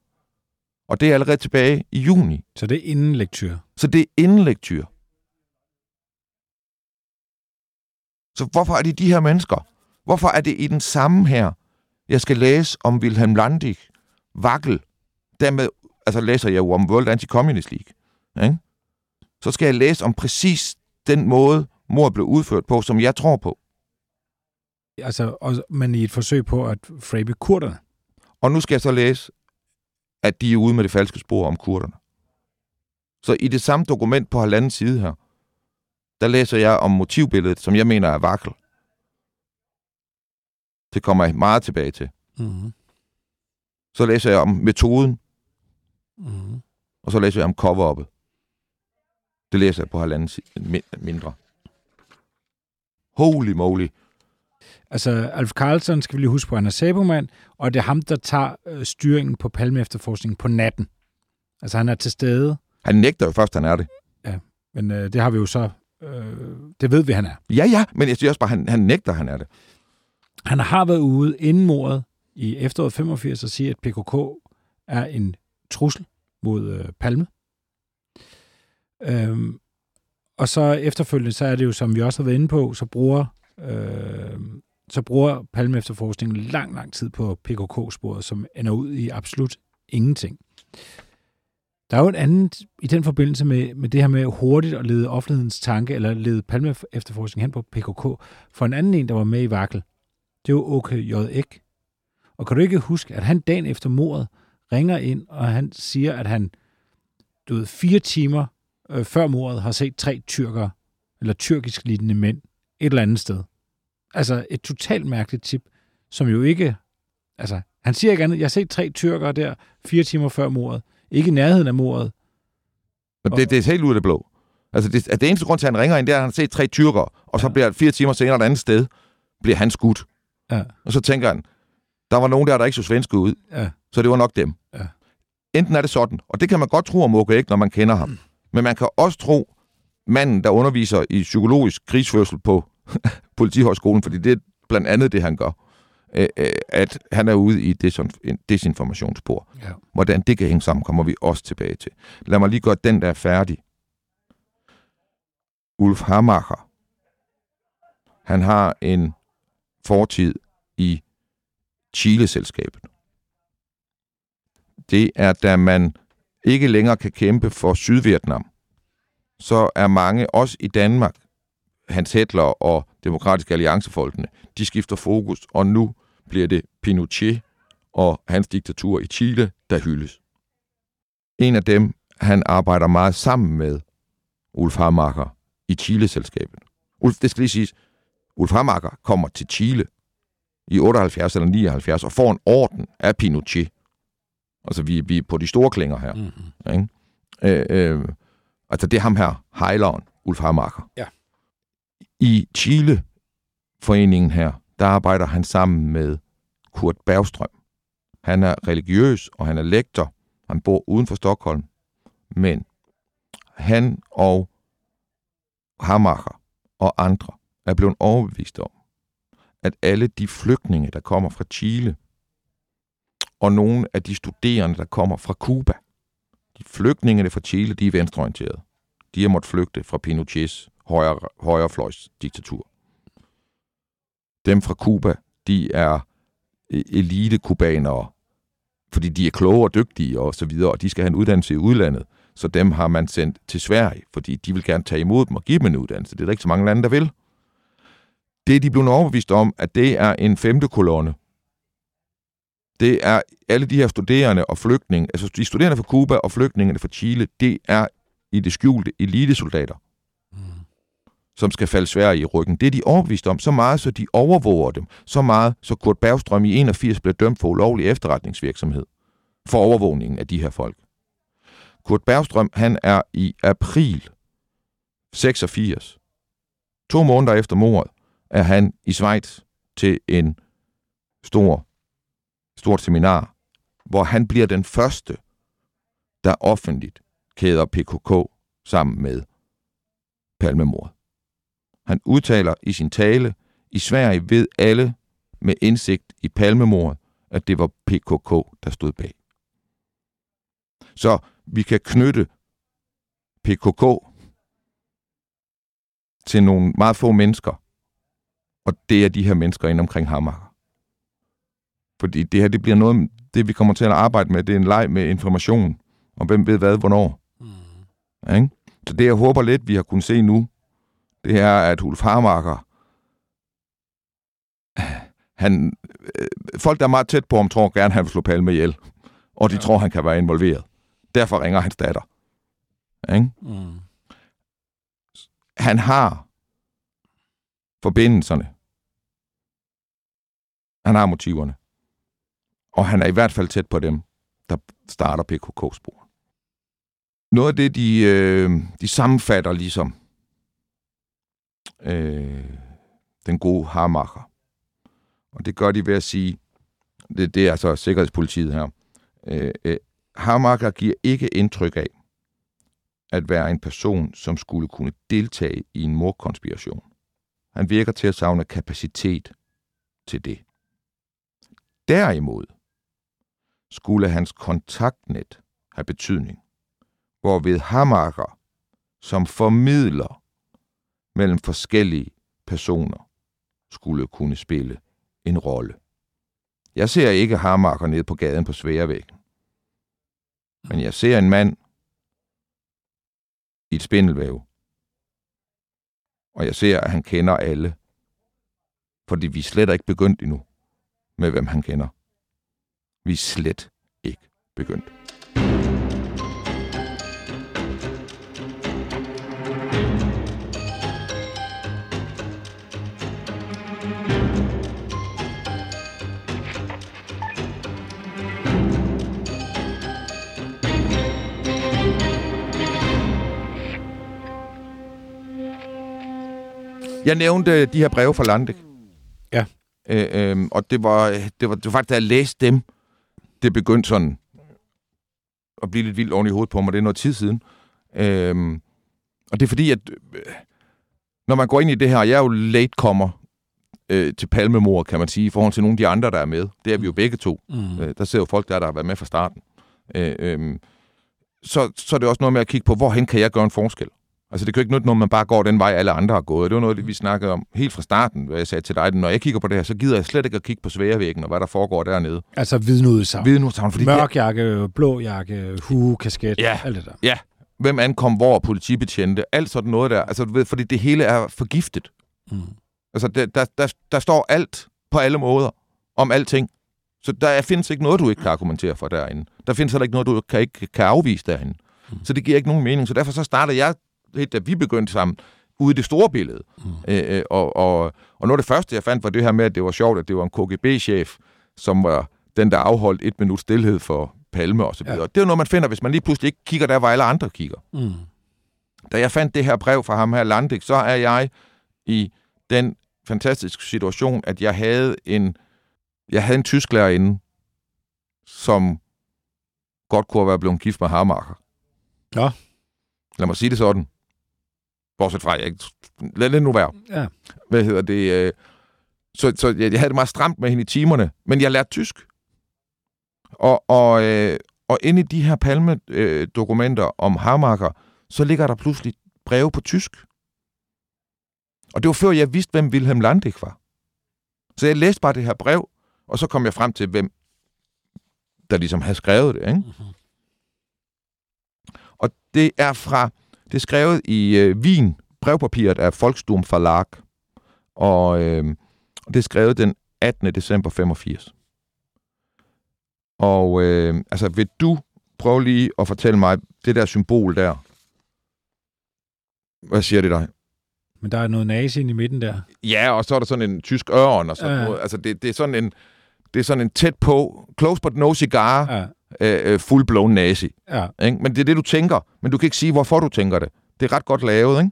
Og det er allerede tilbage i juni. Så det er inden lektyr. Så det er inden lektyr. Så hvorfor er det de her mennesker? Hvorfor er det i den samme her, jeg skal læse om Wilhelm Landik, Wackel, dermed, altså læser jeg jo om World Anti-Communist League, ikke? så skal jeg læse om præcis den måde, mor blev udført på, som jeg tror på. Altså, og, men i et forsøg på at frabe kurderne. Og nu skal jeg så læse, at de er ude med det falske spor om kurderne. Så i det samme dokument på halvanden side her, der læser jeg om motivbilledet, som jeg mener er vakkel. Det kommer jeg meget tilbage til. Mm-hmm. Så læser jeg om metoden, Mm-hmm. og så læser jeg om cover-uppet. Det læser jeg på halvanden side min- mindre. Holy moly. Altså, Alf Carlsen skal vi lige huske på, han er sabomand, og det er ham, der tager øh, styringen på Palme efterforskningen på natten. Altså, han er til stede, Han nægter jo først, han er det. men øh, det har vi jo så... Øh, det ved vi, han er. Ja, ja, men jeg siger også bare, han, han nægter, han er det. Han har været ude inden mordet i efteråret 85 og sige, at PKK er en trussel mod øh, Palme. Øhm, og så efterfølgende, så er det jo, som vi også har været inde på, så bruger, øh, så bruger Palme efterforskningen lang, lang tid på PKK-sporet, som ender ud i absolut ingenting. Der er jo et andet i den forbindelse med, med det her med hurtigt at lede offentlighedens tanke, eller lede Palme efterforskning hen på PKK, for en anden en, der var med i Vakkel, det var okay J. Ek. Og kan du ikke huske, at han dagen efter mordet ringer ind, og han siger, at han du ved, fire timer øh, før mordet har set tre tyrker, eller tyrkisk lignende mænd, et eller andet sted. Altså et totalt mærkeligt tip, som jo ikke... Altså, han siger ikke andet. Jeg har set tre tyrkere der fire timer før mordet. Ikke i nærheden af mordet. Men det, det er helt ud af det blå. Altså, det, at det eneste grund til, at han ringer ind, det er, at han har set tre tyrkere, og så Ja. bliver fire timer senere et andet sted, bliver han skudt. Ja. Og så tænker han, der var nogen der, der ikke så svenske ud, Ja. så det var nok dem. Ja. Enten er det sådan, og det kan man godt tro om Åke Ek, når man kender ham. Men man kan også tro, manden, der underviser i psykologisk krigsførsel på Politihøjskolen, fordi det er blandt andet det, han gør, øh, at han er ude i en desinformationsspor. Ja. Hvordan det kan hænge sammen, kommer vi også tilbage til. Lad mig lige gøre den der færdig. Ulf Hamacher. Han har en fortid i Chile-selskabet. Det er, da man ikke længere kan kæmpe for Sydvietnam, så er mange, også i Danmark, Hans Hitler og Demokratiske Alliancefolkene, de skifter fokus, og nu bliver det Pinochet og hans diktatur i Chile, der hyldes. En af dem, han arbejder meget sammen med, Ulf Hamacher, i Chile-selskabet. Ulf, det skal lige siges, Ulf Hamacher kommer til Chile i 78 eller 79 og får en orden af Pinochet. Altså, vi, vi er på de store klinger her. Mm-hmm. Ikke? Øh, øh, altså, det er ham her, hejleren, Ulf Hamacher. Ja. I Chile-foreningen her, der arbejder han sammen med Kurt Bergstrøm. Han er religiøs, og han er lektor. Han bor uden for Stockholm. Men han og Hamacher og andre er blevet overbevist om, at alle de flygtninge, der kommer fra Chile, og nogle af de studerende, der kommer fra Cuba, de flygtningene fra Chile, de er venstreorienterede. De har måttet flygte fra Pinochets højre, højrefløjs diktatur. Dem fra Cuba, de er e, elite-kubanere, fordi de er kloge og dygtige og så videre, og de skal have en uddannelse i udlandet. Så dem har man sendt til Sverige, fordi de vil gerne tage imod dem og give dem en uddannelse. Det er der ikke så mange lande, der vil. Det er de blevet overbevist om, at det er en femte kolonne. Det er alle de her studerende og flygtninge, altså de studerende fra Cuba og flygtningene fra Chile, det er i det skjulte elitesoldater som skal falde Sverige i ryggen. Det er de overbevist om, så meget, så de overvåger dem. Så meget, så Kurt Bergstrøm i 81 blev dømt for ulovlig efterretningsvirksomhed for overvågningen af de her folk. Kurt Bergstrøm, han er i april 86, to måneder efter mordet, er han i Schweiz til en stor, stort seminar, hvor han bliver den første, der offentligt kæder PKK sammen med Palmemord. Han udtaler i sin tale, i Sverige ved alle med indsigt i Palmemord, at det var PKK, der stod bag. Så vi kan knytte PKK til nogle meget få mennesker, og det er de her mennesker inde omkring Hammer. Fordi det her, det bliver noget, det vi kommer til at arbejde med, det er en leg med information, om hvem ved hvad, hvornår. Mm. Ikke? Så det, jeg håber lidt, vi har kunnet se nu, det er, at Ulf Harmarker, han, øh, folk, der er meget tæt på ham, tror gerne, han vil slå Palme ihjel. Og de ja. tror, han kan være involveret. Derfor ringer hans datter. Ikke? Mm. Han har forbindelserne. Han har motiverne. Og han er i hvert fald tæt på dem, der starter PKK-spor. Noget af det, de, øh, de sammenfatter ligesom øh, den gode harmacher. Og det gør de ved at sige, det, det er altså Sikkerhedspolitiet her, øh, øh, Harmacher giver ikke indtryk af at være en person, som skulle kunne deltage i en morkonspiration. Han virker til at savne kapacitet til det. Derimod skulle hans kontaktnet have betydning, hvorved Hamager som formidler mellem forskellige personer skulle kunne spille en rolle. Jeg ser ikke Hamager ned på gaden på Sværvæggen. Men jeg ser en mand i et spindelvæv. Og jeg ser, at han kender alle. Fordi vi er slet ikke begyndt endnu med, hvem han kender. Vi er slet ikke begyndt. Jeg nævnte de her breve fra Landik. Ja. Øh, øh, og det var, det, var, det var faktisk, da jeg læste dem, det begyndte sådan at blive lidt vildt oven i hovedet på mig. Det er noget tid siden. Øh, og det er fordi, at øh, når man går ind i det her, jeg er jo late kommer øh, til palmemor, kan man sige, i forhold til nogle af de andre, der er med. Det er vi jo begge to. Mm. Øh, der ser jo folk der, der har været med fra starten. Øh, øh, så, så er det også noget med at kigge på, hvorhen kan jeg gøre en forskel? Altså, det kan jo ikke noget, når man bare går den vej, alle andre har gået. Det var noget, vi snakkede om helt fra starten, hvad jeg sagde til dig. Når jeg kigger på det her, så gider jeg slet ikke at kigge på sværvæggen og hvad der foregår dernede. Altså vidneudsagn. Vidneudsagn. Fordi Mørk jakke, blå jakke, hue, kasket, ja, alt det der. Ja, hvem ankom hvor, politibetjente, alt sådan noget der. Altså, du ved, fordi det hele er forgiftet. Mm. Altså, der, der, der, der står alt på alle måder om alting. Så der findes ikke noget, du ikke kan argumentere for derinde. Der findes heller ikke noget, du kan ikke kan afvise derinde. Mm. Så det giver ikke nogen mening. Så derfor så starter jeg helt da vi begyndte sammen, ude i det store billede. Mm. Øh, og, og, og noget af det første, jeg fandt, var det her med, at det var sjovt, at det var en KGB-chef, som var den, der afholdt et minut stillhed for Palme og så videre. Ja. Det er jo noget, man finder, hvis man lige pludselig ikke kigger der, hvor alle andre kigger. Mm. Da jeg fandt det her brev fra ham her, Landik, så er jeg i den fantastiske situation, at jeg havde en jeg havde en tysk lærerinde, som godt kunne have været blevet gift med Harmarker. Ja. Lad mig sige det sådan. Bortset fra, jeg. Lad det nu være. Ja. Hvad hedder det? Øh... Så, så jeg, jeg havde det meget stramt med hende i timerne, men jeg lærte tysk. Og, og, øh, og inde i de her palme-dokumenter øh, om Harmarker, så ligger der pludselig breve på tysk. Og det var før jeg vidste, hvem Wilhelm Landig var. Så jeg læste bare det her brev, og så kom jeg frem til, hvem der ligesom havde skrevet det. Ikke? Mm-hmm. Og det er fra, det er skrevet i øh, Wien, brevpapiret af Volkstum Verlag, og øh, det er skrevet den 18. december 85. Og øh, altså, vil du prøve lige at fortælle mig, det der symbol der, hvad siger det dig? Men der er noget nazi i midten der. Ja, og så er der sådan en tysk ørn og sådan ja. noget. Altså, det, det, er sådan en, det er sådan en tæt på, close but no cigar, ja. Øh, øh full-blown nazi. Ja. Ikke? Men det er det, du tænker. Men du kan ikke sige, hvorfor du tænker det. Det er ret godt lavet, ikke?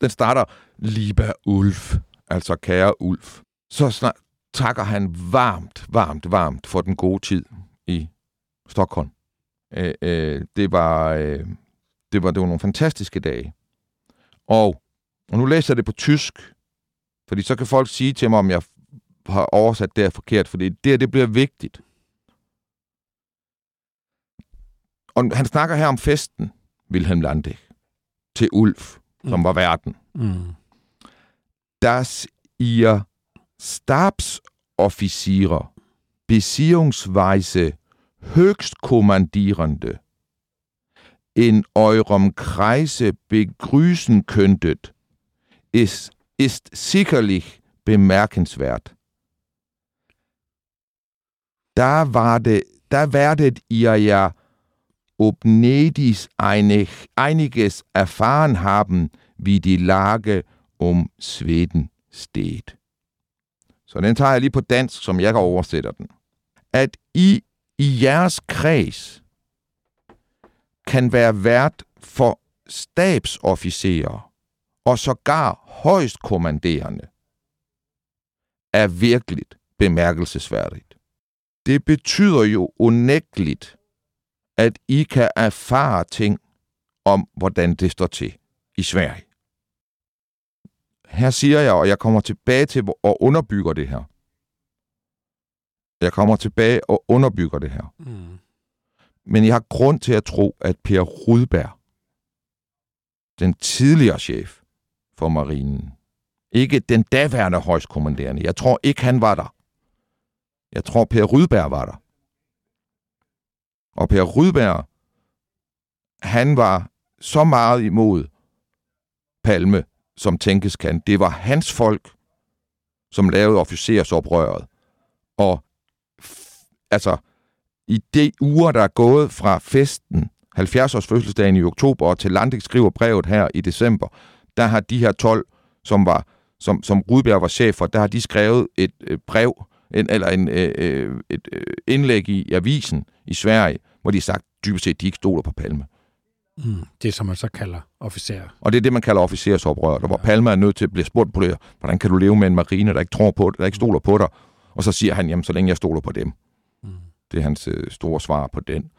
Den starter, Lieber Ulf, altså kære Ulf. Så snart takker han varmt, varmt, varmt for den gode tid i Stockholm. Øh, øh, det, var, øh, det, var, det var nogle fantastiske dage. Og, og nu læser jeg det på tysk, fordi så kan folk sige til mig, om jeg har oversat det her forkert, fordi det det bliver vigtigt. Og han snakker her om festen, Wilhelm Landig, til Ulf, mm. som var verden. Mm. Das ihr Stabsoffiziere beziehungsweise Höchstkommandierende in eurem Kreise begrüßen könntet, ist, ist sicherlich bemerkenswert. Da, warde, da werdet ihr ja ob Nedis einig, einiges erfahren haben, wie die Lage um Sveden steht. Så den tager jeg lige på dansk, som jeg oversætter den. At I i jeres kreds kan være vært for stabsofficerer og sågar højst kommanderende, er virkelig bemærkelsesværdigt. Det betyder jo unægteligt, at I kan erfare ting om, hvordan det står til i Sverige. Her siger jeg, og jeg kommer tilbage til og underbygger det her. Jeg kommer tilbage og underbygger det her. Mm. Men jeg har grund til at tro, at Per Rudberg, den tidligere chef for marinen, ikke den daværende højstkommanderende, jeg tror ikke, han var der. Jeg tror, Per Rydberg var der. Og Per Rydberg, han var så meget imod Palme, som tænkes kan. Det var hans folk, som lavede officersoprøret. Og altså, i de uger, der er gået fra festen, 70-års fødselsdagen i oktober, og til Landik skriver brevet her i december, der har de her 12, som var som, som Rudberg var chef for, der har de skrevet et øh, brev, en, eller en, øh, øh et øh, indlæg i, i avisen i Sverige, hvor de har sagt dybest set, at de ikke stoler på Palme. Mm, det, som man så kalder officer. Og det er det, man kalder officersoprør, der hvor Palme er nødt til at blive spurgt på det, hvordan kan du leve med en marine, der ikke tror på det, der ikke stoler på dig? Og så siger han, jamen, så længe jeg stoler på dem. Mm. Det er hans øh, store svar på den.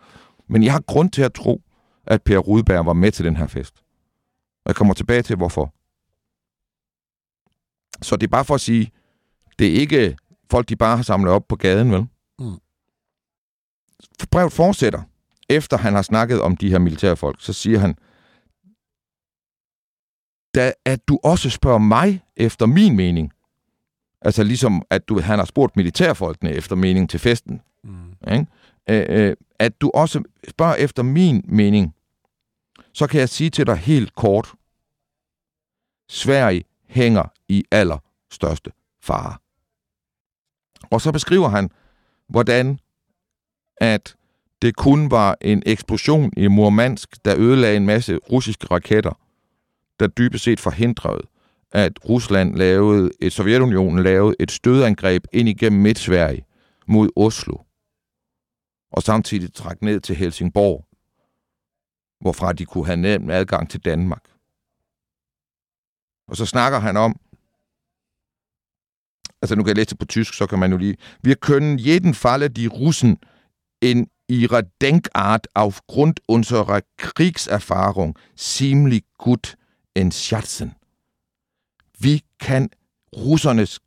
Men jeg har grund til at tro, at Per Rudberg var med til den her fest. Og jeg kommer tilbage til, hvorfor. Så det er bare for at sige, det er ikke folk, de bare har samlet op på gaden, vel? Mm. Brevet fortsætter efter han har snakket om de her militærfolk, så siger han, da, at du også spørger mig efter min mening. Altså ligesom, at du, han har spurgt militærfolkene efter mening til festen. Mm. Ikke? Æ, øh, at du også spørger efter min mening, så kan jeg sige til dig helt kort, Sverige hænger i allerstørste fare. Og så beskriver han, hvordan at det kun var en eksplosion i Murmansk, der ødelagde en masse russiske raketter, der dybest set forhindrede, at Rusland lavede, et Sovjetunionen lavede et stødangreb ind igennem Midt-Sverige mod Oslo, og samtidig trak ned til Helsingborg, hvorfra de kunne have nem adgang til Danmark. Og så snakker han om, altså nu kan jeg læse det på tysk, så kan man jo lige, wir können jeden Falle die Russen in ihrer Denkart aufgrund unserer Kriegserfahrung ziemlich gut entschätzen. Vi kan russernes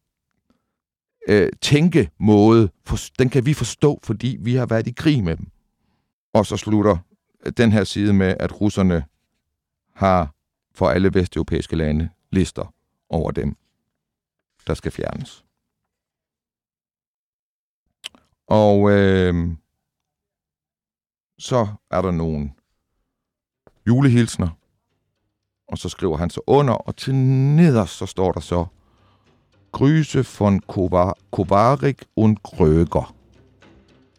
øh, tænkemåde, for, den kan vi forstå, fordi vi har været i krig med dem. Og så slutter øh, den her side med, at russerne har for alle vesteuropæiske lande lister over dem, der skal fjernes. Og øh, så er der nogle julehilsner, og så skriver han så under, og til nederst så står der så, Gryse von Kovarik und Grøger.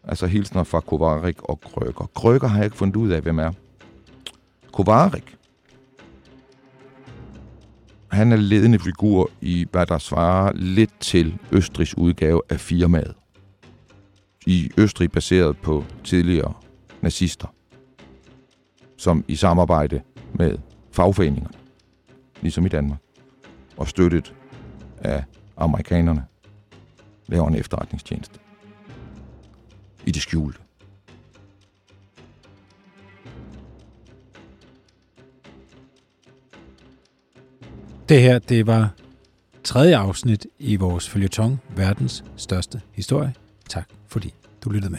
Altså hilsner fra Kovarik og Grøger. Grøger har jeg ikke fundet ud af, hvem er. Kovarik. Han er ledende figur i, hvad der svarer lidt til Østrigs udgave af firmaet. I Østrig baseret på tidligere nazister, som i samarbejde med fagforeningerne, ligesom i Danmark, og støttet af amerikanerne, laver en efterretningstjeneste. I det skjulte. Det her, det var tredje afsnit i vores følgetong, verdens største historie. Tak fordi du lyttede med.